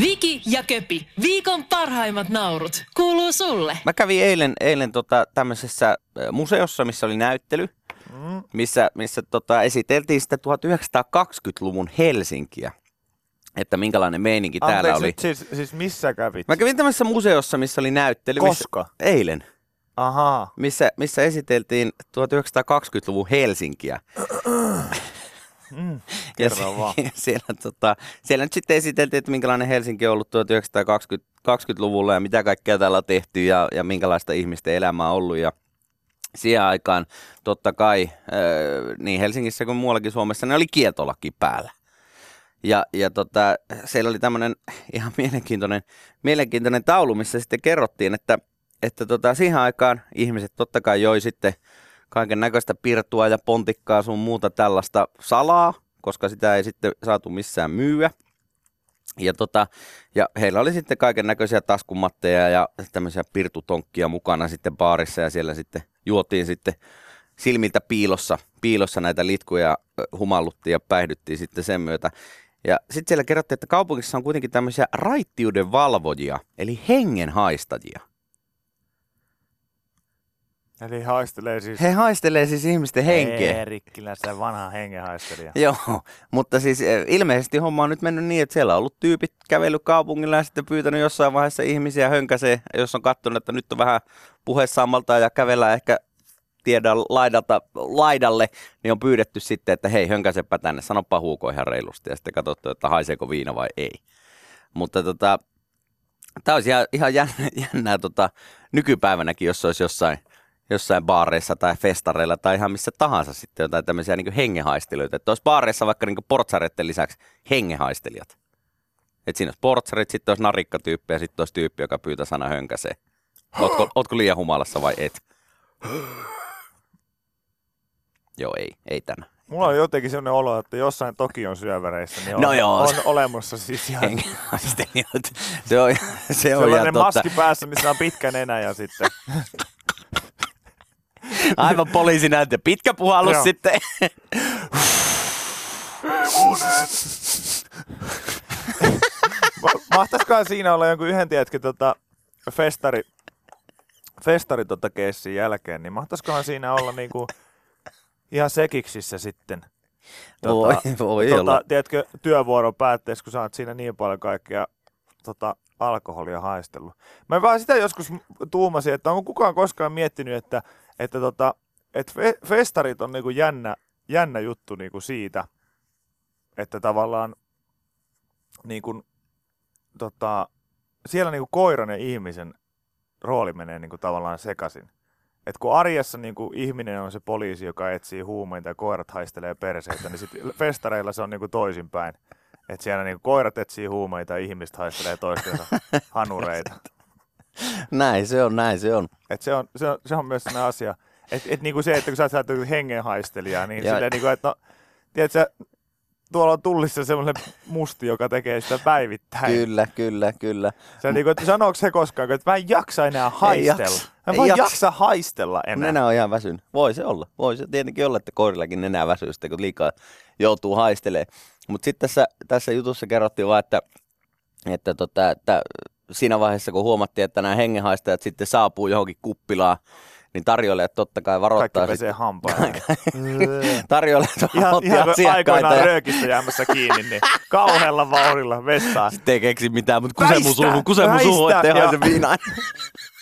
Viki ja Köpi, viikon parhaimmat naurut, kuuluu sulle. Mä kävin eilen, eilen tota, tämmöisessä museossa, missä oli näyttely, Mm. missä, missä tota, esiteltiin sitä 1920-luvun Helsinkiä, että minkälainen meininki täällä Anteeksi, oli. nyt siis, siis missä kävit? Mä kävin tämmöisessä museossa, missä oli näyttely. Koska? Missä, eilen. Ahaa. Missä, missä esiteltiin 1920-luvun Helsinkiä. Mm. Ja Kerro vaan. siellä, tota, siellä nyt sitten esiteltiin, että minkälainen Helsinki on ollut 1920-luvulla ja mitä kaikkea täällä on tehty ja, ja minkälaista ihmisten elämää on ollut. Ja siihen aikaan totta kai niin Helsingissä kuin muuallakin Suomessa ne oli kieltolaki päällä. Ja, ja tota, siellä oli tämmöinen ihan mielenkiintoinen, mielenkiintoinen taulu, missä sitten kerrottiin, että, että tota, siihen aikaan ihmiset totta kai joi sitten kaiken näköistä pirtua ja pontikkaa sun muuta tällaista salaa, koska sitä ei sitten saatu missään myyä. Ja, tota, ja heillä oli sitten kaiken näköisiä taskumatteja ja tämmöisiä pirtutonkkia mukana sitten baarissa ja siellä sitten juotiin sitten silmiltä piilossa, piilossa näitä litkuja humalluttiin ja päihdyttiin sitten sen myötä. Ja sitten siellä kerrottiin, että kaupungissa on kuitenkin tämmöisiä raittiuden valvojia, eli hengenhaistajia. Eli haistelee siis... He haistelee siis ihmisten henkeä. Eerikkilä, se vanha hengenhaistelija. Joo, mutta siis eh, ilmeisesti homma on nyt mennyt niin, että siellä on ollut tyypit kävellyt kaupungilla ja sitten pyytänyt jossain vaiheessa ihmisiä hönkäsee, jos on katsonut, että nyt on vähän puhesammalta ja kävellään ehkä tiedä laidalta, laidalle, niin on pyydetty sitten, että hei, hönkäsepä tänne, sanoppa huuko ihan reilusti ja sitten katsottu, että haiseeko viina vai ei. Mutta tota, tämä olisi ihan, ihan jännä, jännää tota, nykypäivänäkin, jos olisi jossain, jossain baareissa tai festareilla tai ihan missä tahansa sitten jotain tämmöisiä niin hengenhaistelijoita. Että olisi baareissa vaikka niin portsareiden lisäksi hengenhaistelijat. Että siinä olisi portsarit, sitten olisi narikkatyyppi ja sitten olisi tyyppi, joka pyytää sana hönkäsee. Ootko, ootko liian humalassa vai et? Joo, ei, ei tänä. Mulla on jotenkin sellainen olo, että jossain Tokion syöväreissä niin on, No joo. on olemassa siis ihan. Se on, se on ihan sellainen totta. maski päässä, missä on pitkä nenä ja sitten... Aivan poliisi näyttää. Pitkä puhallus sitten. Ma- Mahtaisikohan siinä olla jonkun yhden, tiedätkö, tota, festari, festari tota keissin jälkeen, niin mahtaisikohan siinä olla niinku ihan sekiksissä sitten? Voi, voi olla. tota, tiedätkö, työvuoron päätteessä, kun sä oot siinä niin paljon kaikkea tota, alkoholia haistellut. Mä vaan sitä joskus tuumasin, että onko kukaan koskaan miettinyt, että, että, tota, että fe- festarit on niinku jännä, jännä juttu niinku siitä, että tavallaan niinku, tota, siellä niinku koiran ja ihmisen rooli menee niinku tavallaan sekaisin. Et kun arjessa niinku ihminen on se poliisi, joka etsii huumeita ja koirat haistelee perseitä, niin sitten festareilla se on niinku toisinpäin. Että siellä niinku koirat etsii huumeita ja ihmiset haistelee toistensa hanureita. Näin se on, näin se on. Et se, on, se, on, se on myös sellainen asia. Että et niinku se, että kun sä oot joku hengenhaistelija, niin Ja- silleen niinku, että no, tiedätkö, tuolla on tullissa semmoinen musti, joka tekee sitä päivittäin. Kyllä, kyllä, kyllä. Se niinku, että sanooko se koskaan, että mä en jaksa enää haistella. jaksa. Mä en jaksa. jaksa haistella enää. Nenä on ihan väsynyt. Voi se olla. Voi se tietenkin olla, että koirillakin nenä väsyy sitten, kun liikaa joutuu haistelemaan. Mutta sitten tässä, tässä jutussa kerrottiin vaan, että, että, tota, että siinä vaiheessa, kun huomattiin, että nämä hengenhaistajat sitten saapuu johonkin kuppilaan, niin tarjoilijat totta kai Kaikki varoittaa pesee hampaan. tarjoilijat ihan, varoitti ihan asiakkaita aikoinaan ja röökistä jäämässä kiinni, niin kauhealla vauhdilla vessaan. sitten ei keksi mitään, mutta kuse mun Väistä! suuhun, kuse mun suuhun, ettei haise viinaa.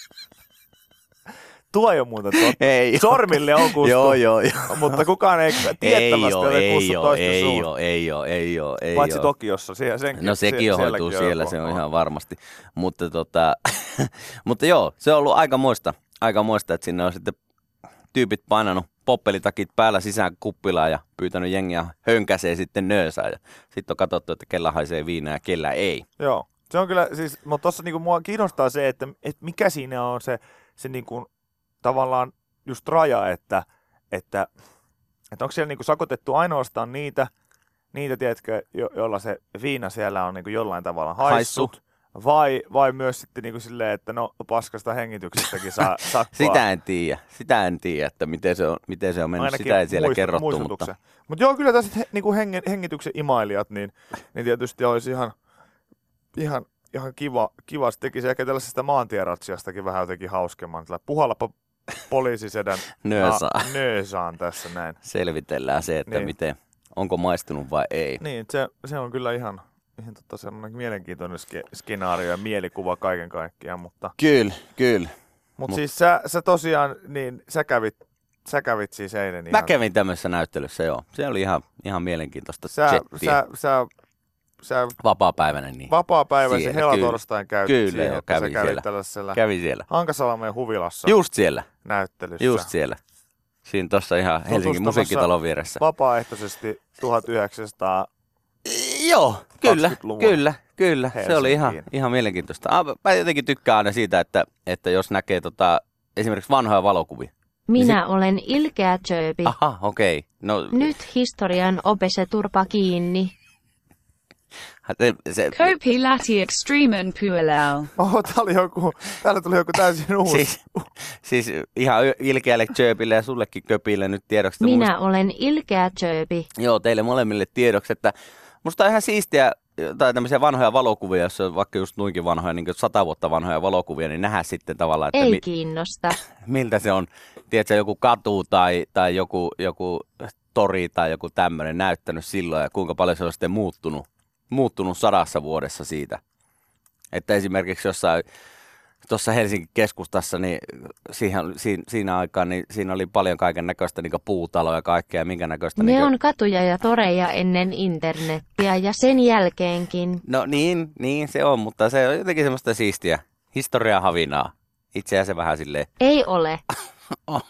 Tuo ei ole muuten totta. ei Sormille on kustu, Joo, joo, joo. mutta kukaan ei tiettävästi ole ei kustu toisten ei suuhun. oo, ei oo, ei oo, ei Paitsi oo. Tokiossa, siellä senkin. No sekin on hoituu siellä, joku se on ihan varmasti. Mutta, tota, mutta joo, se on ollut aika muista, aika muista, että sinne on sitten tyypit painanut poppelitakit päällä sisään kuppilaan ja pyytänyt jengiä hönkäsee sitten nöösää. Ja sitten on katsottu, että kellä haisee viinaa ja kellä ei. Joo, se on kyllä, siis, mutta tuossa niinku mua kiinnostaa se, että, että mikä siinä on se, se niinku, tavallaan just raja, että, että, että onko siellä niinku sakotettu ainoastaan niitä, niitä tiedätkö, jo, joilla se viina siellä on niinku jollain tavalla haissut, vai, vai myös sitten niinku silleen, että no paskasta hengityksestäkin saa sakkoa. Sitä en tiedä, sitä en tiedä, että miten se on, miten se on mennyt, sitä ei siellä kerrottu. Mutta. Mutta joo, kyllä tässä he, niinku hengen, hengityksen imailijat, niin, niin tietysti olisi ihan ihan, ihan kiva, kiva. Se teki se ehkä tällaisesta maantieratsiastakin vähän jotenkin hauskemman. Tällä puhallapa poliisisedän Nöösaan. na- nöösaan tässä näin. Selvitellään se, että Niin. miten, onko maistunut vai ei. Niin, se, se on kyllä ihan, ihan tota semmoinen mielenkiintoinen ske, skenaario ja mielikuva kaiken kaikkiaan, mutta, Kyllä, kyllä. mutta Mut- siis sä, sä tosiaan, niin sä kävit, sä kävit siis eilen Mä ihan, kävin tämmöisessä näyttelyssä, joo. Se oli ihan, ihan mielenkiintoista sä, chattia. sä, sä, sä Vapaa-päiväinen, niin vapaa-päiväisen Siellä, helatorstain käyt Kyllä, siihen, joo, että sä kävin kävit siellä. tällaisella kävin siellä. Hankasalmen huvilassa Just siellä, näyttelyssä. just siellä. Siinä tuossa ihan Helsingin musiikkitalon vieressä. Vapaaehtoisesti 1900 Joo, kyllä, 20-luvun kyllä, kyllä. Se oli ihan, Helsinkiin. ihan mielenkiintoista. Ah, Mä jotenkin tykkään aina siitä, että, että jos näkee tota, esimerkiksi vanhoja valokuvia. Minä olen ilkeä Tjööpi. Aha, okei. Okay. No, Nyt historian opese turpa kiinni. Se, se, Kopi lati extremen puelau. Oho, tää oli joku, täällä tuli joku täysin uusi. siis, siis ihan ilkeälle Chöpille ja sullekin Köpille nyt tiedoksi. Minä olen ilkeä Tjööpi. Joo, teille molemmille tiedoksi, että musta on ihan siistiä, tai tämmöisiä vanhoja valokuvia, jos on vaikka just nuinkin vanhoja, niin kuin sata vuotta vanhoja valokuvia, niin nähdä sitten tavallaan, että Ei mi, kiinnosta. miltä se on, tiedätkö, joku katu tai, tai joku, joku tori tai joku tämmöinen näyttänyt silloin ja kuinka paljon se on sitten muuttunut, muuttunut sadassa vuodessa siitä. Että esimerkiksi jossain tuossa Helsingin keskustassa, niin siihen, siinä, siinä aikaan niin siinä oli paljon kaiken näköistä niin puutaloja ja kaikkea ja minkä näköistä. Ne niin on katuja ja toreja ennen internettiä ja sen jälkeenkin. No niin, niin se on, mutta se on jotenkin semmoista siistiä historiaa havinaa. Itseään se vähän silleen, Ei ole.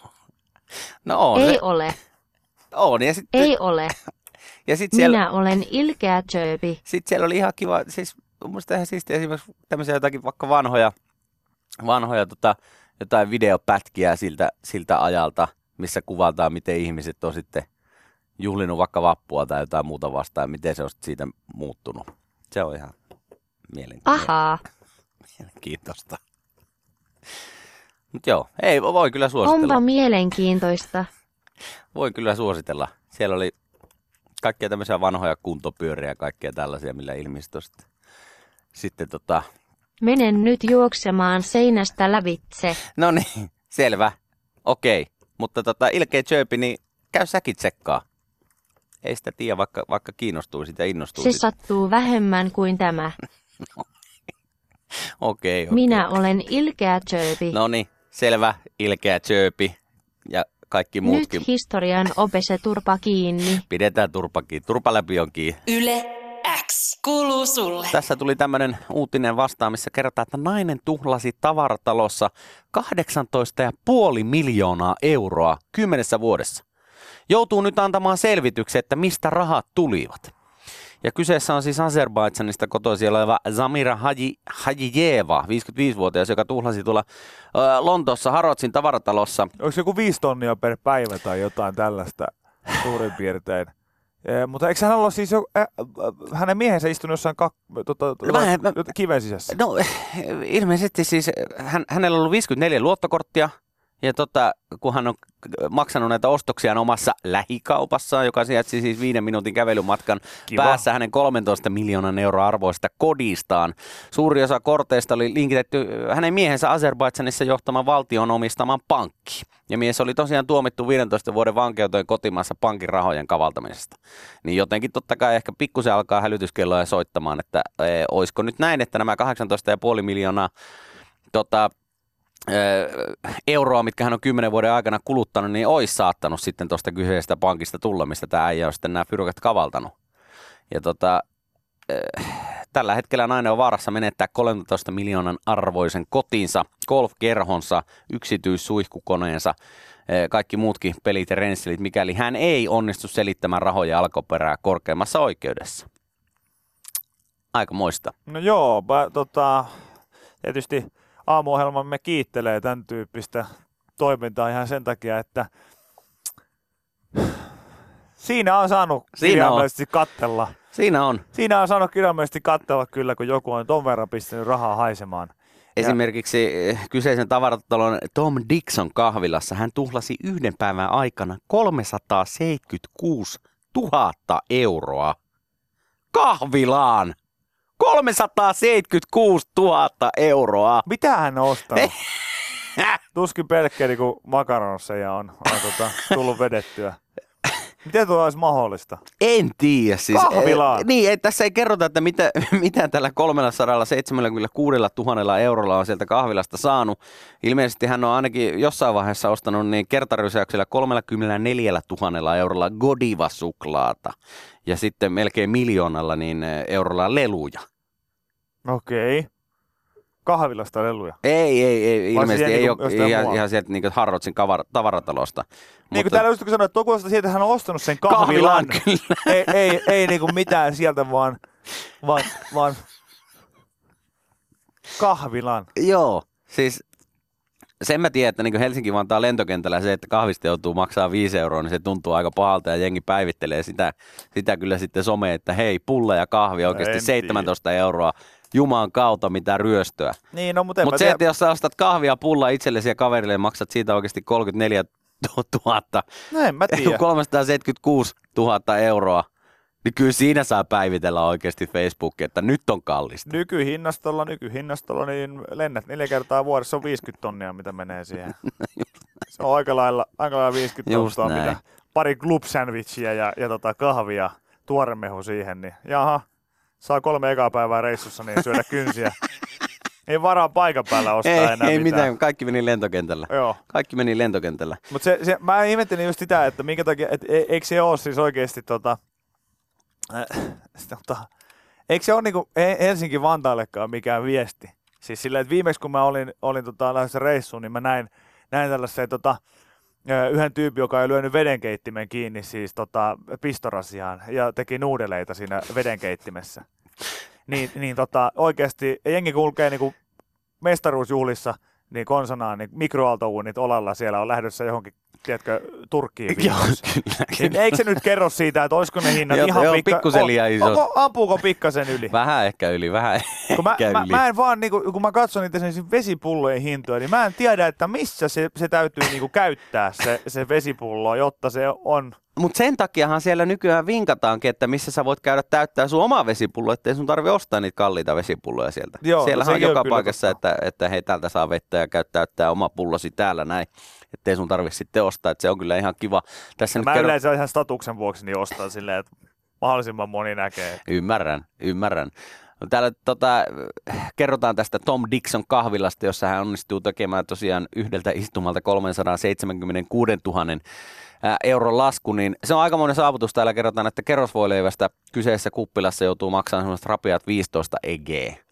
no on Ei se, ole. on. Ja sitten Ei ole. Ja sit siellä, Minä olen ilkeä Tjööpi. sit siellä oli ihan kiva, siis mun mielestä ihan siistiä esimerkiksi tämmöisiä jotakin vaikka vanhoja, vanhoja tota, jotain videopätkiä siltä, siltä ajalta, missä kuvataan, miten ihmiset on sitten juhlinut vaikka vappua tai jotain muuta vastaan, miten se on sitten siitä muuttunut. Se on ihan mielenkiintoista. Ahaa. Mielenkiintoista. Mutta joo, ei, voi kyllä suositella. Onpa mielenkiintoista. Voi kyllä suositella. Siellä oli kaikkia tämmöisiä vanhoja kuntopyöriä ja kaikkea tällaisia, millä ihmiset on sitten, tota... Menen nyt juoksemaan seinästä lävitse. No niin, selvä. Okei. Mutta tota, ilkeä chöpi, niin käy säkin tsekkaa. Ei sitä tiedä, vaikka, vaikka kiinnostuisit ja Se innostuisit. sattuu vähemmän kuin tämä. Okei, okei. Minä olen ilkeä Tjööpi. No niin, selvä, ilkeä chöpi. Ja kaikki muutkin. Nyt historian opese turpa kiinni. Pidetään turpakin. Turpa läpi on kiinni. Yle X kuuluu sulle. Tässä tuli tämmöinen uutinen vastaan, missä kerrotaan, että nainen tuhlasi tavaratalossa 18,5 miljoonaa euroa kymmenessä vuodessa. Joutuu nyt antamaan selvityksen, että mistä rahat tulivat. Ja kyseessä on siis Azerbaidsanista kotoisin oleva Zamira Haji, Hajijeva, 55-vuotias, joka tuhlasi tuolla ö, Lontoossa Harotsin tavaratalossa Onko se joku viisi tonnia per päivä tai jotain tällaista suurin piirtein? E, mutta eikö hän olla siis jo, äh, hänen miehensä istunut jossain kak, tota, No mä- kiven sisässä? No ilmeisesti siis hän, hänellä on ollut 54 luottokorttia ja tota, kun hän on maksanut näitä ostoksiaan omassa lähikaupassaan, joka sijaitsi siis viiden minuutin kävelymatkan Kiva. päässä hänen 13 miljoonan euroa arvoista kodistaan. Suuri osa korteista oli linkitetty hänen miehensä Azerbaidsanissa johtaman valtion omistaman pankki. Ja mies oli tosiaan tuomittu 15 vuoden vankeuteen kotimaassa pankin rahojen kavaltamisesta. Niin jotenkin totta kai ehkä pikkusen alkaa hälytyskelloja soittamaan, että e, olisiko nyt näin, että nämä 18,5 miljoonaa tota, euroa, mitkä hän on kymmenen vuoden aikana kuluttanut, niin olisi saattanut sitten tuosta kyseisestä pankista tulla, mistä tämä äijä on sitten nämä fyrukat kavaltanut. Ja tota, tällä hetkellä nainen on vaarassa menettää 13 miljoonan arvoisen kotinsa, golfkerhonsa, yksityissuihkukoneensa, kaikki muutkin pelit ja rensselit, mikäli hän ei onnistu selittämään rahoja alkuperää korkeimmassa oikeudessa. Aika moista. No joo, mä, tota, tietysti aamuohjelmamme kiittelee tämän tyyppistä toimintaa ihan sen takia, että siinä on saanut Siinä on. kattella. Siinä on. Siinä on saanut kirjaimellisesti kattella kyllä, kun joku on ton verran pistänyt rahaa haisemaan. Esimerkiksi eh, kyseisen tavaratalon Tom Dixon kahvilassa hän tuhlasi yhden päivän aikana 376 000 euroa kahvilaan. 376 000 euroa. Mitä hän on ostanut? Tuskin pelkkä niin makaronseja on, on tota, tullut vedettyä. Miten tuo olisi mahdollista? En tiedä. Siis, Kahvilaan. eh, niin, että tässä ei kerrota, että mitä, mitä tällä 376 000 eurolla on sieltä kahvilasta saanut. Ilmeisesti hän on ainakin jossain vaiheessa ostanut niin kertarysäyksellä 34 000 eurolla Godiva-suklaata ja sitten melkein miljoonalla niin eh, eurolla leluja. Okei. Okay. Kahvilasta leluja. Ei, ei, ei ilmeisesti ei niinku ole ihan, ihan sieltä niin Harrotsin kavar, tavaratalosta. Niin kuin täällä just kun että siitä, että hän on ostanut sen kahvilan. Kahvilan, ei, ei, ei niinku mitään sieltä, vaan, vaan, vaan kahvilan. Joo, siis sen mä tiedän, että niin Helsinki-Vantaan lentokentällä se, että kahvista joutuu maksaa 5 euroa, niin se tuntuu aika pahalta ja jengi päivittelee sitä, sitä kyllä sitten some, että hei, pulla ja kahvi oikeasti En 17 euroa. Juman kautta mitä ryöstöä. Niin, no, mutta mä se, että jos sä ostat kahvia pulla itsellesi ja kaverille ja maksat siitä oikeasti 34 000, No en mä tiedä. 376 000 euroa, niin kyllä siinä saa päivitellä oikeasti Facebookiin, että nyt on kallista. Nykyhinnastolla, nykyhinnastolla, niin lennät neljä kertaa vuodessa on 50 tonnia, mitä menee siihen. Se on aika lailla, aika lailla 50 Just tonnia, mitä pari club sandwichia ja, ja tota kahvia, tuoremehu siihen, niin jaha, saa kolme ekaa päivää reissussa, niin syödä kynsiä. Ei varaa paikan päällä ostaa Ei, enää ei mitään. mitään, kaikki meni lentokentällä. Joo. Kaikki meni lentokentällä. Mutta se, se, mä ihmettelin just sitä, että minkä takia, et, e, eikö se ole siis oikeasti tota, äh, tota eikö se ole niinku He- Helsinki-Vantaallekaan mikään viesti? Siis silleen, että viimeksi kun mä olin, olin tota, lähdössä reissuun, niin mä näin, näin tällaisen tota, ö, yhden tyypin, joka oli lyönyt vedenkeittimen kiinni siis tota, pistorasiaan ja teki nuudeleita siinä vedenkeittimessä. Niin, niin tota, oikeasti jengi kulkee niinku mestaruusjuhlissa niin konsanaan niin mikroaaltouunit olalla siellä on lähdössä johonkin, tiedätkö, Turkkiin kyllä, Niin kyllä. eikö se nyt kerro siitä, että olisiko ne hinnat Joo, ihan joo, pikka... pikkusen liian iso. Onko, ampuuko pikkasen yli? Vähän ehkä yli, vähän kun mä, ehkä mä, yli. mä, en vaan, niinku, kun mä katson niitä vesipullojen hintoja, niin mä en tiedä, että missä se, se täytyy niinku käyttää se, se vesipullo, jotta se on... Mutta sen takiahan siellä nykyään vinkataankin, että missä sä voit käydä täyttää sun omaa vesipulloa, ettei sun tarvi ostaa niitä kalliita vesipulloja sieltä. Joo, no Siellähän on joka paikassa, totta. että, että hei täältä saa vettä ja käy täyttää oma pullosi täällä näin. Ettei sun tarvi sitten ostaa, että se on kyllä ihan kiva. Tässä Mä kerro... yleensä ihan statuksen vuoksi niin ostan silleen, että mahdollisimman moni näkee. Ymmärrän, ymmärrän. No Täällä tota, kerrotaan tästä Tom Dixon kahvilasta, jossa hän onnistuu tekemään tosiaan yhdeltä istumalta 376 000 ää, euron lasku, niin se on aika monen saavutus. Täällä kerrotaan, että kerrosvoileivästä kyseessä kuppilassa joutuu maksamaan semmoista rapiat 15 egeä.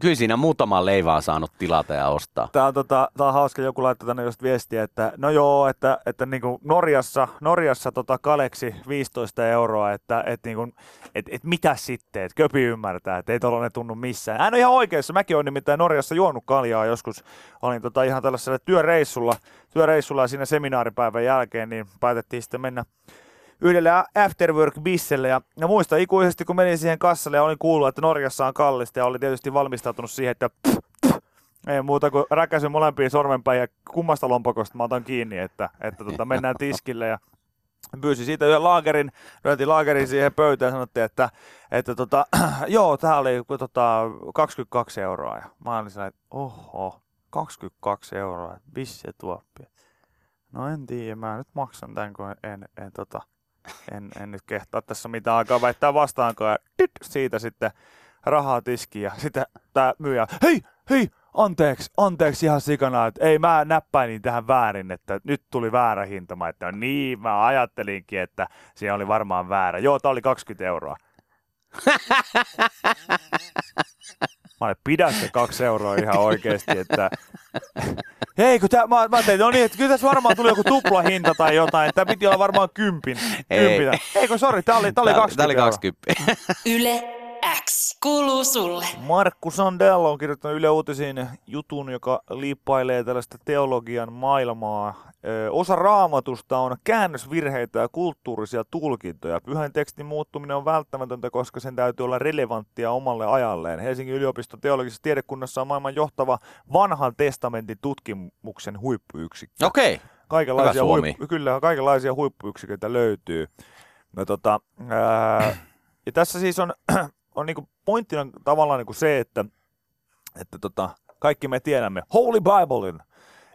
Kyllä siinä muutama leivä on saanut tilata ja ostaa. Tää on, tota, tää on hauska, joku laittoi tänne just viestiä, että no joo, että, että niinku Norjassa, Norjassa tota Kaleksi 15 euroa, että et niinku, et, et mitä sitten, että köpi ymmärtää, että ei tollanen tunnu missään. Hän on ihan oikeassa, mäkin olen nimittäin Norjassa juonut kaljaa joskus, olin tota ihan tällaisella työreissulla, työreissulla ja siinä seminaaripäivän jälkeen, niin päätettiin sitten mennä yhdelle afterwork-bisselle ja, ja muista ikuisesti, kun menin siihen kassalle ja olin kuullut, että Norjassa on kallista ja olin tietysti valmistautunut siihen, että ei muuta kuin räkäsin molempiin sormenpäin ja kummasta lompakosta mä otan kiinni, että, että tota, mennään tiskille ja pyysin siitä yhden laagerin, lyötiin laagerin siihen pöytään ja sanottiin, että, että tota, joo, tää oli tota, 22 euroa. Ja mä olin sellainen, että oho, 22 euroa, missä tuoppi. No en tiedä, mä nyt maksan tämän, kun en, en, en, tota, en, en nyt kehtaa tässä mitään aikaa väittää vastaankaan. Tyt, siitä sitten rahaa tiskiin ja sitten tää myyjä, hei, hei, anteeksi, anteeksi ihan sikana, että ei mä näppäinin tähän väärin, että nyt tuli väärä hinta. Mä, että niin, mä ajattelinkin, että siinä oli varmaan väärä. Joo, tää oli 20 euroa. Mä olin, pidä se kaksi euroa ihan oikeesti, että... Hei, kun tää, mä, mä tein, no niin, että kyllä tässä varmaan tuli joku tuplahinta tai jotain, tää piti olla varmaan kympin. Ei. kympin. Eikö, sori, tää oli, tää oli 20 Tää oli euroa. 20. Yle X kuuluu sulle. Markku Sandell on kirjoittanut Yle Uutisiin jutun, joka liippailee tällaista teologian maailmaa. Ö, Osa raamatusta on käännösvirheitä ja kulttuurisia tulkintoja. Pyhän tekstin muuttuminen on välttämätöntä, koska sen täytyy olla relevanttia omalle ajalleen. Helsingin yliopiston teologisessa tiedekunnassa on maailman johtava vanhan testamentin tutkimuksen huippuyksikkö. Okei. Kaikenlaisia, Hyvä Suomi. huippu, kyllä, kaikenlaisia huippuyksiköitä löytyy. No, tota, ää, ja tässä siis on, on niinku pointtina tavallaan niinku se, että, että tota, kaikki me tiedämme Holy Biblein.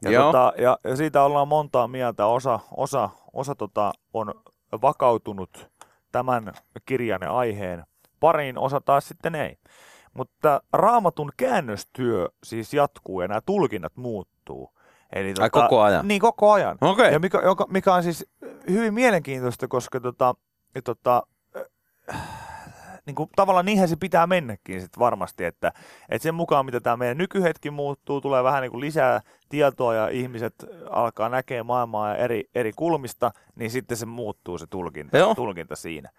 Ja, Joo. tota, ja, ja siitä ollaan montaa mieltä. Osa, osa, osa tota, on vakautunut tämän kirjan ja aiheen pariin, osa taas sitten ei. Mutta raamatun käännöstyö siis jatkuu ja nämä tulkinnat muuttuu. Eli Ai koko ajan? Niin, koko ajan. Okei. Ja mikä, joka, mikä on siis hyvin mielenkiintoista, koska tota, ja tota, äh, niin kuin, tavallaan niinhän se pitää mennäkin sit varmasti, että, että sen mukaan mitä tämä meidän nykyhetki muuttuu, tulee vähän niin kuin lisää tietoa ja ihmiset alkaa näkee maailmaa eri, eri kulmista, niin sitten se muuttuu se tulkinta, Joo. tulkinta siinä.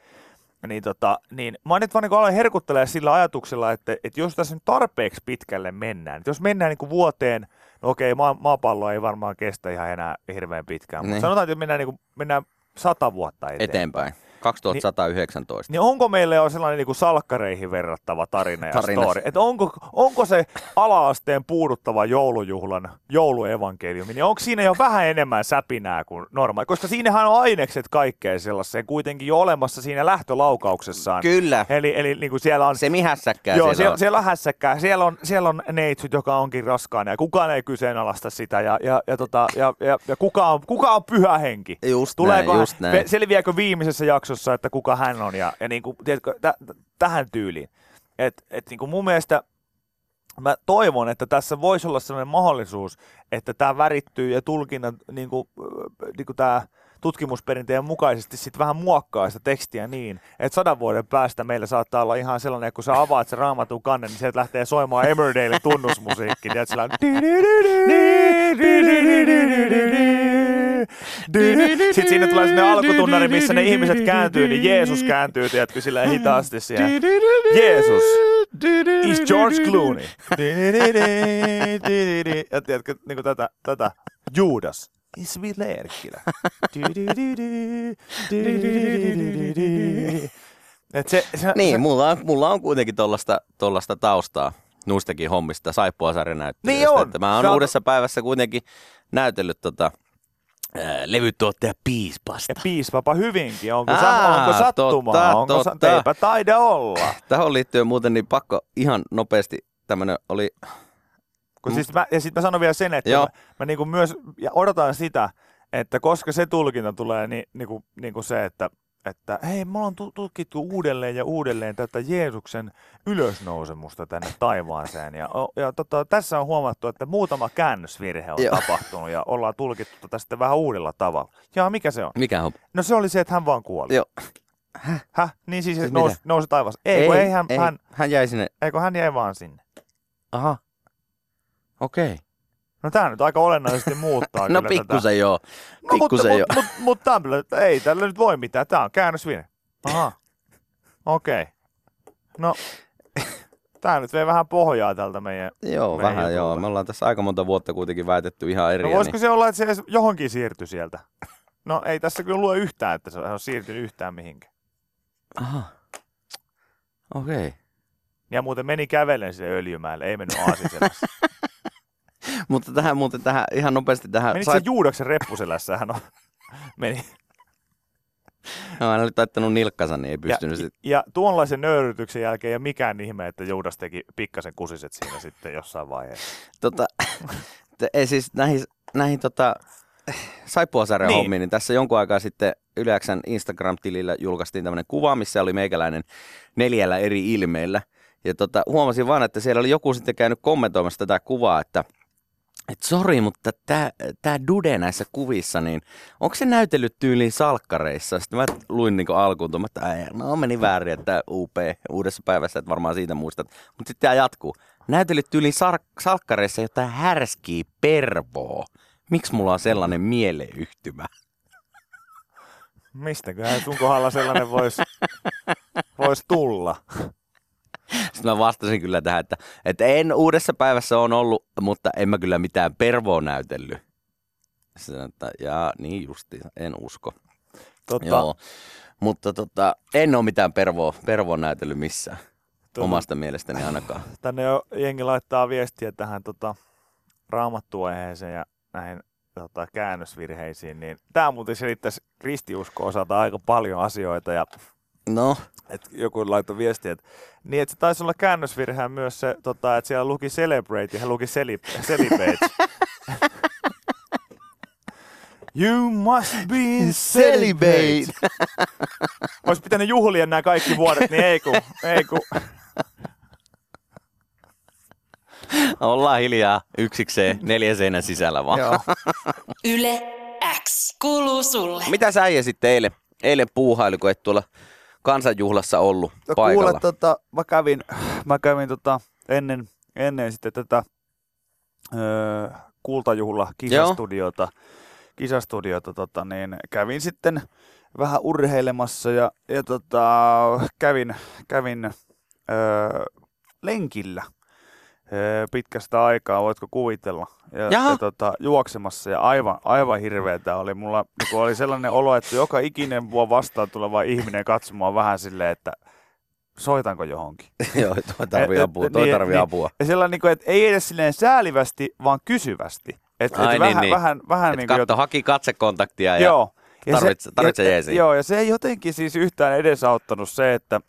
Niin, tota, niin mä nyt vaan niin aloin herkuttelemaan sillä ajatuksella, että, että jos tässä nyt tarpeeksi pitkälle mennään, että jos mennään niin kuin vuoteen, no okei, maa, maapallo ei varmaan kestä ihan enää hirveän pitkään, Niin. mutta sanotaan, että mennään, niin kuin, mennään sata vuotta eteenpäin. Eteenpäin. 2119. Niin onko meille jo sellainen niin kuin salkkareihin verrattava tarina ja Tarina. story? Että onko, onko se ala-asteen puuduttava joulujuhlan jouluevankeliumi, niin onko siinä jo vähän enemmän säpinää kuin normaali? Koska siinähän on ainekset kaikkeen sellaiseen kuitenkin jo olemassa siinä lähtölaukauksessaan. Kyllä. Eli, eli niin kuin siellä on... Se mihässäkkää Joo, siellä, siellä, on. siellä on hässäkkää. Siellä on, siellä on neitsyt, joka onkin raskaana ja kukaan ei kyseenalaista sitä. Ja, ja, ja, tota, ja, ja, ja kuka, on, kuka on pyhä henki? Just Tuleeko näin, just näin. selviääkö viimeisessä jaksossa, että kuka hän on ja, ja niin kuin, tiedätkö, tä- tähän tyyliin. Et, et niin kuin mun mielestä mä toivon, että tässä voisi olla sellainen mahdollisuus, että tämä värittyy ja tulkinnat, niin kuin, niin kuin tämä tutkimusperinteen mukaisesti sitten vähän muokkaa sitä tekstiä niin, että sadan vuoden päästä meillä saattaa olla ihan sellainen, että kun sä avaat se raamatun kannen, niin sieltä lähtee soimaan Emmerdale tunnusmusiikki. Tiedät, sillä on... Sitten siinä tulee sinne alkutunnari, missä ne ihmiset kääntyy, niin Jeesus kääntyy, tiedätkö, sillä hitaasti siellä. Jeesus is George Clooney. Ja tiedätkö, niin kuin tätä, tätä. Judas is Ville Erkkilä. Et se, se, Niin, se, mulla on, mulla on kuitenkin tollasta, tollasta taustaa nuistakin hommista, saippuasarjanäyttelystä. Niin on. Että mä oon Sä uudessa päivässä kuitenkin näytellyt tota, levytuottaja Piispasta. ja piispapa hyvinkin. Onko, Aa, sa, onko sattumaa? totta, onko sa, totta. eipä taida olla. Tähän liittyen muuten niin pakko ihan nopeasti tämmönen oli, Kun siis mä, ja sitten mä sanon vielä sen, että Joo. mä, mä niinku myös ja odotan sitä, että koska se tulkinta tulee, niin, niinku, niinku se, että, että hei, me ollaan tu- tutkittu uudelleen ja uudelleen tätä Jeesuksen ylösnousemusta tänne taivaaseen. Ja, ja tota, tässä on huomattu, että muutama käännösvirhe on Joo. tapahtunut ja ollaan tulkittu tätä sitten vähän uudella tavalla. Ja mikä se on? mikä on? No se oli se, että hän vaan kuoli. Joo. Häh? Niin siis, Siis nousi, nousi taivas. Ei, ei, kun ei, hän, ei, Hän, hän jäi sinne, ei, kun hän jäi vaan sinne. aha, okei. Okay. No tämä nyt aika olennaisesti muuttaa No pikkusen joo, No, mutta, pikkusen joo. mutta, mutta, mutta tämmöinen, että ei tällä nyt voi mitään. Tämä on käännösvirhe. Aha. Okei. Okay. No, tämä nyt vei vähän pohjaa tältä meidän... Joo, meidän vähän joo. jutulta. Me ollaan tässä aika monta vuotta kuitenkin väitetty ihan eri. No voisiko se olla, että se edes johonkin siirtyi sieltä? No ei tässä kyllä lue yhtään, että se on siirtynyt yhtään mihinkään. Aha, okei. Okay. Ja muuten meni kävellen sille öljymäelle, ei mennyt aasiselässä. Mutta tähän muuten tähän, ihan nopeasti tähän. Meni se Juudaksen reppuselässä, hän on... Meni. No, hän oli taittanut nilkkansa, niin ei pystynyt ja, sit... ja tuonlaisen nöyrytyksen jälkeen ei ole mikään ihme, että Juudas teki pikkasen kusiset siinä sitten jossain vaiheessa. Tota, te, ei siis näihin, näihin tota, saippuasarjan Niin. hommiin, niin tässä jonkun aikaa sitten Yleäksän Instagram-tilillä julkaistiin tämmöinen kuva, missä oli meikäläinen neljällä eri ilmeillä. Ja tota, huomasin vaan, että siellä oli joku sitten käynyt kommentoimassa tätä kuvaa, että et sori, mutta tämä tää Dude näissä kuvissa, niin onko se näytellyt tyyliin salkkareissa? Sitten mä luin niin alkuun, että no meni väärin, että UP uudessa päivässä, että varmaan siitä muistat. Mutta sitten tämä jatkuu. Näytellyt tyyliin sar- salkkareissa jotain härskiä pervoa. Miksi mulla on sellainen mieleyhtymä? Mistäköhän sun kohdalla sellainen voisi vois tulla? Sitten mä vastasin kyllä tähän, että, että en uudessa päivässä on ollut, mutta en mä kyllä mitään pervoa näytellyt. Sitten, että jaa, niin justi, en usko. Tota, Joo, mutta tota, en ole mitään pervoa, pervoa näytellyt missään. tota, Omasta mielestäni ainakaan. Tänne jo jengi laittaa viestiä tähän tota, raamattuaiheeseen ja näihin tota, käännösvirheisiin, niin tämä muuten selittäisi kristiusko osalta aika paljon asioita ja No, Et joku laittoi viestiä, että niin, että se taisi olla käännösvirheä myös se, tota, että siellä luki celebrate ja hän luki celib- celibate. You must be celibate. Olisi pitänyt juhlia nämä kaikki vuodet, niin ei kun, ei kun. ollaan hiljaa yksikseen neljä seinän sisällä vaan. Joo. Yle X kuuluu sulle. Mitä sä äijä sitten eilen, eilen puuhaili, kun et tuolla kansanjuhlassa ollut No paikalla? kuule, tota, mä kävin, mä kävin tota, ennen, ennen sitten tätä öö, kultajuhla kisastudiota, kisastudiota tota, niin kävin sitten vähän urheilemassa ja, ja tota, kävin, kävin öö, lenkillä pitkästä aikaa, voitko kuvitella, ja, Jaha. ja tota, juoksemassa ja aivan, aivan hirveetä oli. Mulla kun oli sellainen olo, että joka ikinen vuo vastaan tuleva ihminen katsomaan vähän silleen, että soitanko johonkin. Joo, toi tarvii Et- et- apua, toi niin, tarvii niin. apua. Ja sellainen, niin kuin, että ei edes silleen säälivästi, vaan kysyvästi. Että Ai et niin, vähän, niin. vähän, vähän Et niin kuin katso, haki katsekontaktia ja Joo. tarvitse- tarvitse jeesiä. Joo, ja se ei jotenkin siis yhtään edesauttanut se, että,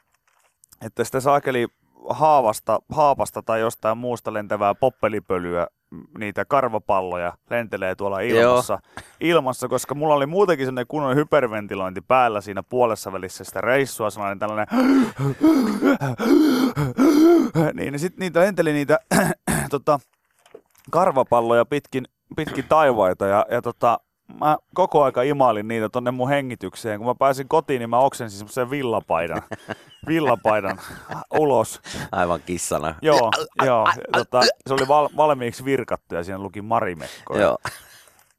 että sitä saakeli haavasta, haapasta tai jostain muusta lentävää poppelipölyä, niitä karvapalloja lentelee tuolla ilmassa, ilmassa, koska mulla oli muutenkin sellainen kunnon hyperventilointi päällä siinä puolessa välissä sitä reissua, sellainen tällainen niin, niin sitten niitä lenteli niitä tota, karvapalloja pitkin, pitkin taivaita ja, ja tota, mä koko aika imailin niitä tonne mun hengitykseen. Kun mä pääsin kotiin, niin mä oksensin semmoisen villapaidan, villapaidan ulos. aivan kissana. Joo, joo. Tota, se oli val, valmiiksi virkattu ja siinä luki Marimekko. Joo,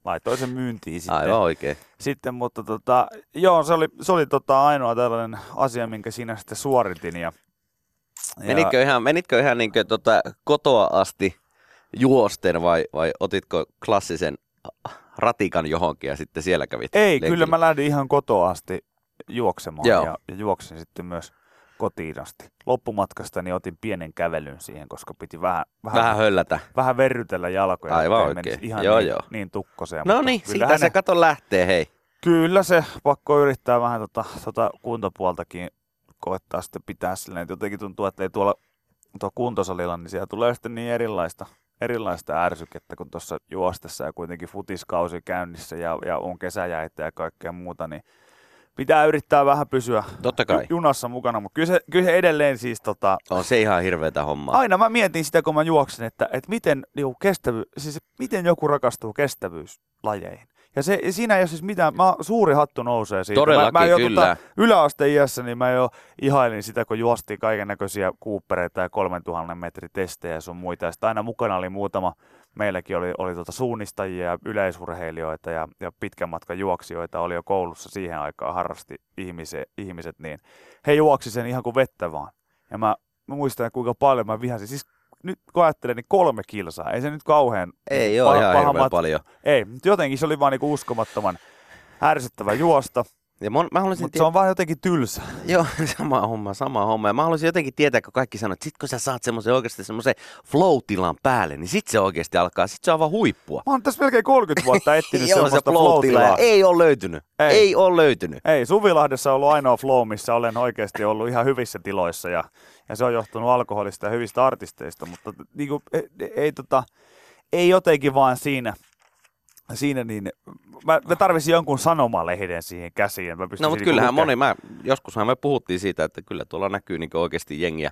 Laitoin sen myyntiin sitten. aivan oikein. sitten mutta tota, joo, se oli, se oli tota ainoa tällainen asia, minkä siinä sitten suoritin. Ja, ja Menitkö ihan, menitkö ihan niin kuin, tota, kotoa asti juosten vai, vai otitko klassisen ratikan johonkin ja sitten siellä kävit Ei, lenkillä? kyllä mä lähdin ihan kotoa asti juoksemaan Joo. ja, ja juoksin sitten myös kotiin asti. Loppumatkasta niin otin pienen kävelyn siihen, koska piti vähän, vähän, Vähän höllätä. vähän verrytellä jalkoja. Aivan oikein. Ihan Joo, niin, joo. niin tukkoseen. No niin, siitä kyllähän se kato lähtee, hei. Kyllä se pakko yrittää vähän tota, tota kuntopuoltakin koettaa sitten pitää silleen, että jotenkin tuntuu, että ei tuolla tuo kuntosalilla, niin siellä tulee sitten niin erilaista, erilaista ärsykettä kuin tuossa juostessa ja kuitenkin futiskausi käynnissä ja, ja on kesäjäitä ja kaikkea muuta, niin pitää yrittää vähän pysyä Totta kai. ju- junassa mukana, mutta kyllä se, kyllä se edelleen siis tota, On se ihan hirveätä hommaa. aina mä mietin sitä, kun mä juoksen, että, että miten, niinku kestävy, siis miten joku rakastuu kestävyyslajeihin. Ja se, siinä ei ole siis mitään, mä, suuri hattu nousee siitä. Todellakin, mä, mä jo, kyllä. Tota, yläasteiässä, niin mä jo ihailin sitä, kun juostiin kaiken näköisiä kuuppereita ja 3000 metrin testejä ja sun muita. Ja sitten aina mukana oli muutama, meilläkin oli, oli tota suunnistajia ja yleisurheilijoita ja, ja pitkän matkan juoksijoita oli jo koulussa siihen aikaan, harrasti ihmiset, ihmiset niin he juoksi sen ihan kuin vettä vaan. Ja mä, mä muistan, kuinka paljon mä vihasin. Siis nyt kun ajattelen, niin kolme kilsaa. Ei se nyt kauhean Ei ole ihan mat- paljon. Ei, mutta jotenkin se oli vaan niinku uskomattoman ärsyttävä juosta, Ja mä haluaisin mutta se on vaan jotenkin tylsä. Joo, sama homma, sama homma. Ja mä haluaisin jotenkin tietää, kun kaikki sanoo, että sit kun sä saat semmoisen oikeasti semmoisen flow-tilan päälle, niin sit se oikeasti alkaa, sit se on aivan huippua. Mä oon tässä melkein 30 vuotta etsinyt Joo, se semmoista flow-tila flow-tilaa. ei ole löytynyt. Ei, Ei. ei ole löytynyt. Ei, Suvilahdessa on ollut ainoa flow, missä olen oikeasti ollut ihan hyvissä tiloissa ja, ja se on johtunut alkoholista ja hyvistä artisteista, mutta niin kuin, ei, ei, tota, ei jotenkin vaan siinä, siinä niin, mä, mä tarvisin jonkun sanomalehden siihen käsiin. Mä No mutta niinku kyllähän moni, mä, joskushan me puhuttiin siitä, että kyllä tuolla näkyy niin oikeasti jengiä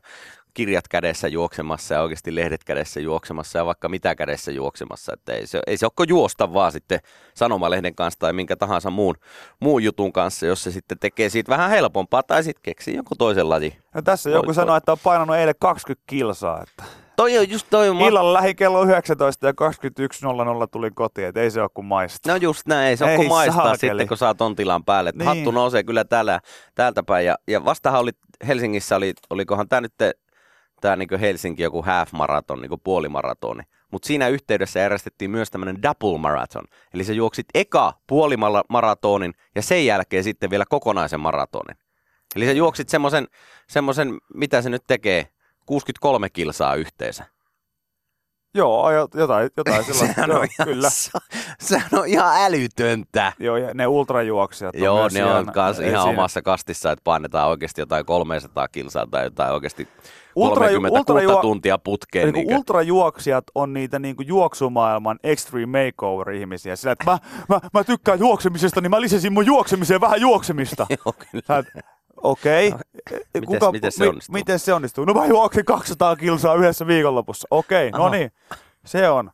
kirjat kädessä juoksemassa ja oikeasti lehdet kädessä juoksemassa ja vaikka mitä kädessä juoksemassa. Että ei se, ei se ole juosta vaan sitten sanomalehden kanssa tai minkä tahansa muun, muun jutun kanssa, jos se sitten tekee siitä vähän helpompaa tai sitten keksii jonkun toisen lajin. No tässä joku sanoi, että on painanut eilen 20 kilsaa. Että Toi on just toi, mä, illalla lähi kello 19 ja 21.00 tuli kotiin, että ei se ole kuin maista. No just näin, ei se ole kuin maistaa saakeli. sitten, kun saa ton tilan päälle. Niin. Hattu nousee kyllä täällä, täältä päin. Ja, ja vastahan oli Helsingissä, oli, olikohan tämä nyt tämä niin Helsinki joku half maraton, niin puolimaratoni. Mutta siinä yhteydessä järjestettiin myös tämmöinen double marathon. Eli sä juoksit eka puolimaratonin ja sen jälkeen sitten vielä kokonaisen maratonin. Eli sä juoksit semmoisen, semmoisen mitä se nyt tekee, 63 kilsaa yhteensä. Joo, jo- jotain, jotain sellaista. Sehän joo, on, ihan, kyllä. sehän on ihan älytöntä. Joo, ja ne ultrajuoksijat on Joo, ne on kans ihan siinä. omassa kastissa, että painetaan oikeasti jotain 300 kilsaa tai jotain oikeasti Ultra- 36 ultrajuo- tuntia putkeen. Niin Niin ultrajuoksijat on niitä niin kuin juoksumaailman extreme makeover-ihmisiä. Sillä, että mä, mä, mä tykkään juoksemisesta, niin mä lisäsin mun juoksemiseen vähän juoksemista. Joo, kyllä. Sä Okei. Mites- miten se onnistuu? Miten se onnistuu? No mä juoksin 200 kilsaa yhdessä viikonlopussa. Okei, no Aha. niin. Se on,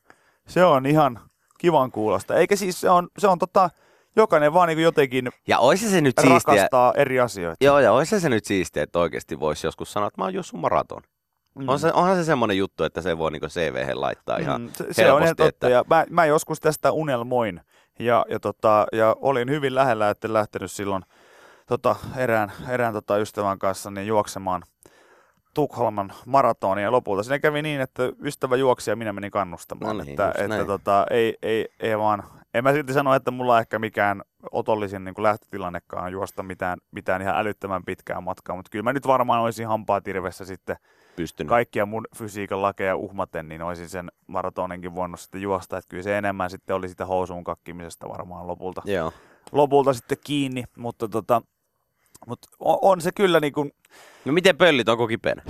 se on ihan kivan kuulosta. Eikä siis se on, se on tota, jokainen vaan niin jotenkin Ja olisi se nyt siistiä. rakastaa eri asioita. Joo, ja olisi se nyt siistiä, että oikeasti voisi joskus sanoa, että mä oon juossut maraton. Mm. On se, onhan se semmoinen juttu, että se voi niinku CV laittaa ihan Mm, se, se on ihan helposti, totta. että Ja mä, mä, joskus tästä unelmoin ja, ja, tota, ja olin hyvin lähellä, että lähtenyt silloin tota, erään, erään tota, ystävän kanssa niin juoksemaan Tukholman maratonia ja lopulta siinä kävi niin, että ystävä juoksi ja minä menin kannustamaan. No niin, että että näin. tota, ei, ei, ei vaan, en mä silti sano, että mulla ehkä mikään otollisin niin lähtötilannekaan juosta mitään, mitään ihan älyttömän pitkää matkaa, mutta kyllä mä nyt varmaan olisin hampaa tirvessä sitten pystynyt. kaikkia mun fysiikan lakeja uhmaten, niin olisin sen maratoninkin voinut sitten juosta. Että kyllä se enemmän sitten oli sitä housuun kakkimisesta varmaan lopulta, Joo. lopulta sitten kiinni. Mutta tota, mutta on, on se kyllä niin kuin, No miten pöllit, onko kipeänä?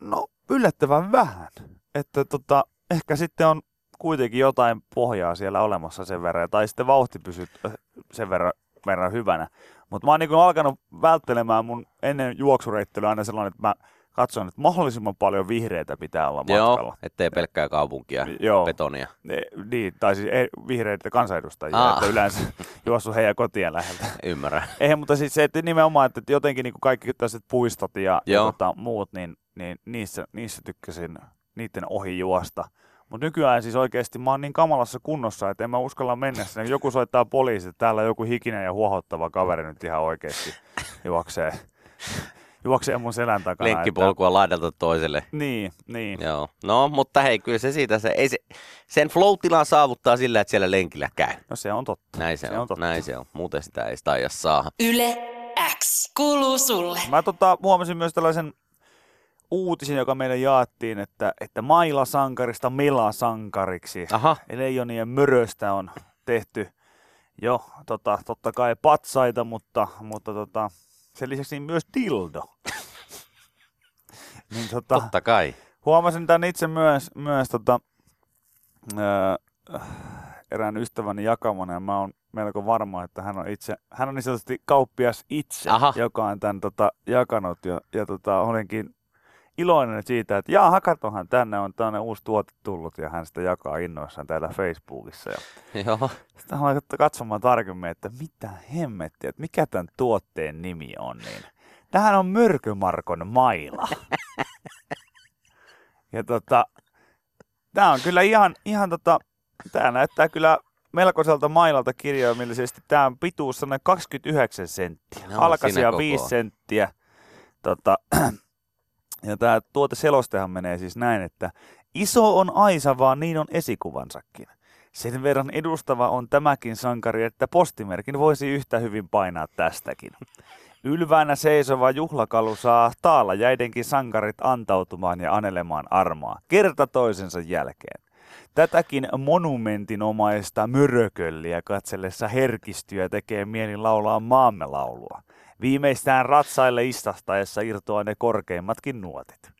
no yllättävän vähän. Että tota, ehkä sitten on kuitenkin jotain pohjaa siellä olemassa sen verran, tai sitten vauhti pysyy äh, sen verran, verran hyvänä. Mutta mä oon niin alkanut välttelemään mun ennen juoksureittelyä aina sellainen, että mä katson, että mahdollisimman paljon vihreitä pitää olla matkalla. Joo, ettei pelkkää kaupunkia, Joo. betonia. Ne, niin, tai siis ei, vihreitä kansanedustajia, Aa. että yleensä juossut heidän kotien läheltä. Ymmärrän. Eihän, mutta siis se, että nimenomaan, että jotenkin niin kuin kaikki tällaiset puistot ja, ja tota, muut, niin, niin niissä, niissä tykkäsin niiden ohi juosta. Mutta nykyään siis oikeasti mä oon niin kamalassa kunnossa, että en mä uskalla mennä sinne. Joku soittaa poliisi, että täällä on joku hikinen ja huohottava kaveri nyt ihan oikeasti juoksee, juoksee mun selän takana. Lenkkipolkua laidalta toiselle. Että, niin, niin. Joo. No, mutta hei, kyllä se siitä, se, ei se, sen flow-tilan saavuttaa sillä, että siellä lenkillä käy. No se on totta. Näin se, Se on, on totta. näin se on. Muuten sitä ei sitä aja saada. Yle X kuuluu sulle. Mä tota, huomasin myös tällaisen uutisen, joka meille jaettiin, että, että Maila-sankarista Mela-sankariksi. Aha, Leijonien möröstä on tehty jo tota, totta kai patsaita, mutta, mutta tota, sen lisäksi niin myös dildo. niin, tota, totta kai. huomasin tämän itse myös, myös tota, öö, erään ystäväni jakamana ja mä oon melko varma, että hän on itse, hän on niin sanotusti kauppias itse, Aha. joka on tämän tota, jakanut ja, ja tota, olenkin iloinen siitä, että jaa, katohan tänne on tämmöinen uusi tuote tullut ja hän sitä jakaa innoissaan täällä Facebookissa. Ja Joo. sitten hän katsomaan tarkemmin, että mitä hemmettiä, että mikä tämän tuotteen nimi on. Niin. Tämähän on Mörkömarkon maila. ja tota, tämä on kyllä ihan, ihan tota, tämä näyttää kyllä melkoiselta mailalta kirjaimellisesti. Tämä on pituus sellainen 29 senttiä. No, koko 5 on. senttiä. Tota, ja tämä tuoteselostehan menee siis näin, että iso on Aisa, vaan niin on esikuvansakin. Sen verran edustava on tämäkin sankari, että postimerkin voisi yhtä hyvin painaa tästäkin. Ylväänä seisova juhlakalu saa taalla jäidenkin sankarit antautumaan ja anelemaan armoa, kerta toisensa jälkeen. Tätäkin monumentinomaista mörökölliä katsellessa herkistyä tekee mieli laulaa maamme laulua. Viimeistään ratsaille istastaessa irtoaa ne korkeimmatkin nuotit.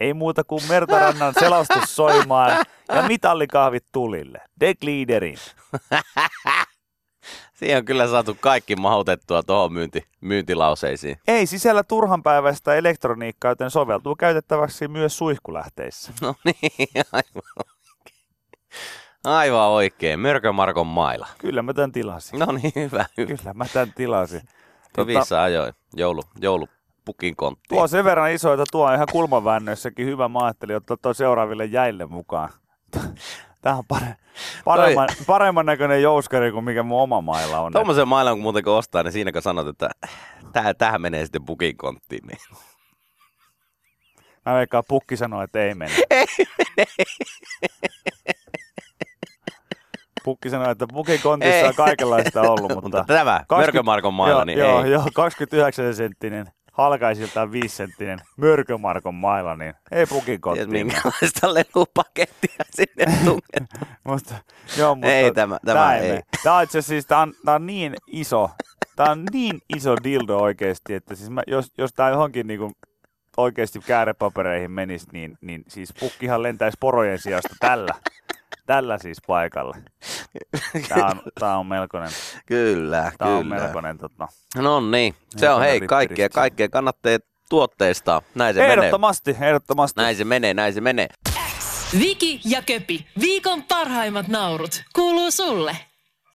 Ei muuta kuin Mertarannan selostus soimaan ja mitallikahvit tulille. De Gliederin. Siihen on kyllä saatu kaikki mahutettua tuohon myynti, myyntilauseisiin. Ei sisällä turhanpäiväistä elektroniikkaa, joten soveltuu käytettäväksi myös suihkulähteissä. No niin, aivan oikein. Aivan oikein. Mörkö Markon maila. Kyllä mä tän tilasin. No niin, hyvä, hyvä. Kyllä mä tän tilasin. Tota, Hyvissä ajoin. Joulu, joulupukin konttiin. tuo on sen verran iso, että tuo on ihan kulmaväännöissäkin hyvä. Mä ajattelin ottaa tuo seuraaville jäille mukaan. Tämä on pare- paremman, paremman näköinen jouskari kuin mikä mun oma mailla on. Tuommoisen mailan kun muuten kun ostaa, niin siinä kun sanot, että tähän, tähän menee sitten pukin konttiin. Niin. Mä veikkaan pukki sanoo, että ei mene. Pukki sanoi, että pukin kontissa Ei. on kaikenlaista ollut, mutta... Mutta tämä, Mörkö Markon maila, joo, niin joo, ei. joo, 29 senttinen halkaisiltaan viisenttinen mörkömarkon mailla, niin ei pukin kotiin. minkälaista lelupakettia sinne tungetaan. Musta, joo, mutta Ei tämä- tämä ei. mene. Tää on itse siis, tää on, tää on niin iso, tää on niin iso dildo oikeesti, että siis mä, jos, jos tää johonkin niinku oikeesti käärepapereihin menisi, niin, niin siis pukkihan lentäisi porojen sijasta tällä, tällä siis paikalla. Tää on, tää on melkoinen, Kyllä, tää on kyllä. melkoinen tota. No niin, se on hei, kaikkea, kaikkea kannattaa tuotteistaa. Näin se menee. Ehdottomasti, ehdottomasti. Näin se menee, näin se menee. Viki ja Köpi, viikon parhaimmat naurut, kuuluu sulle.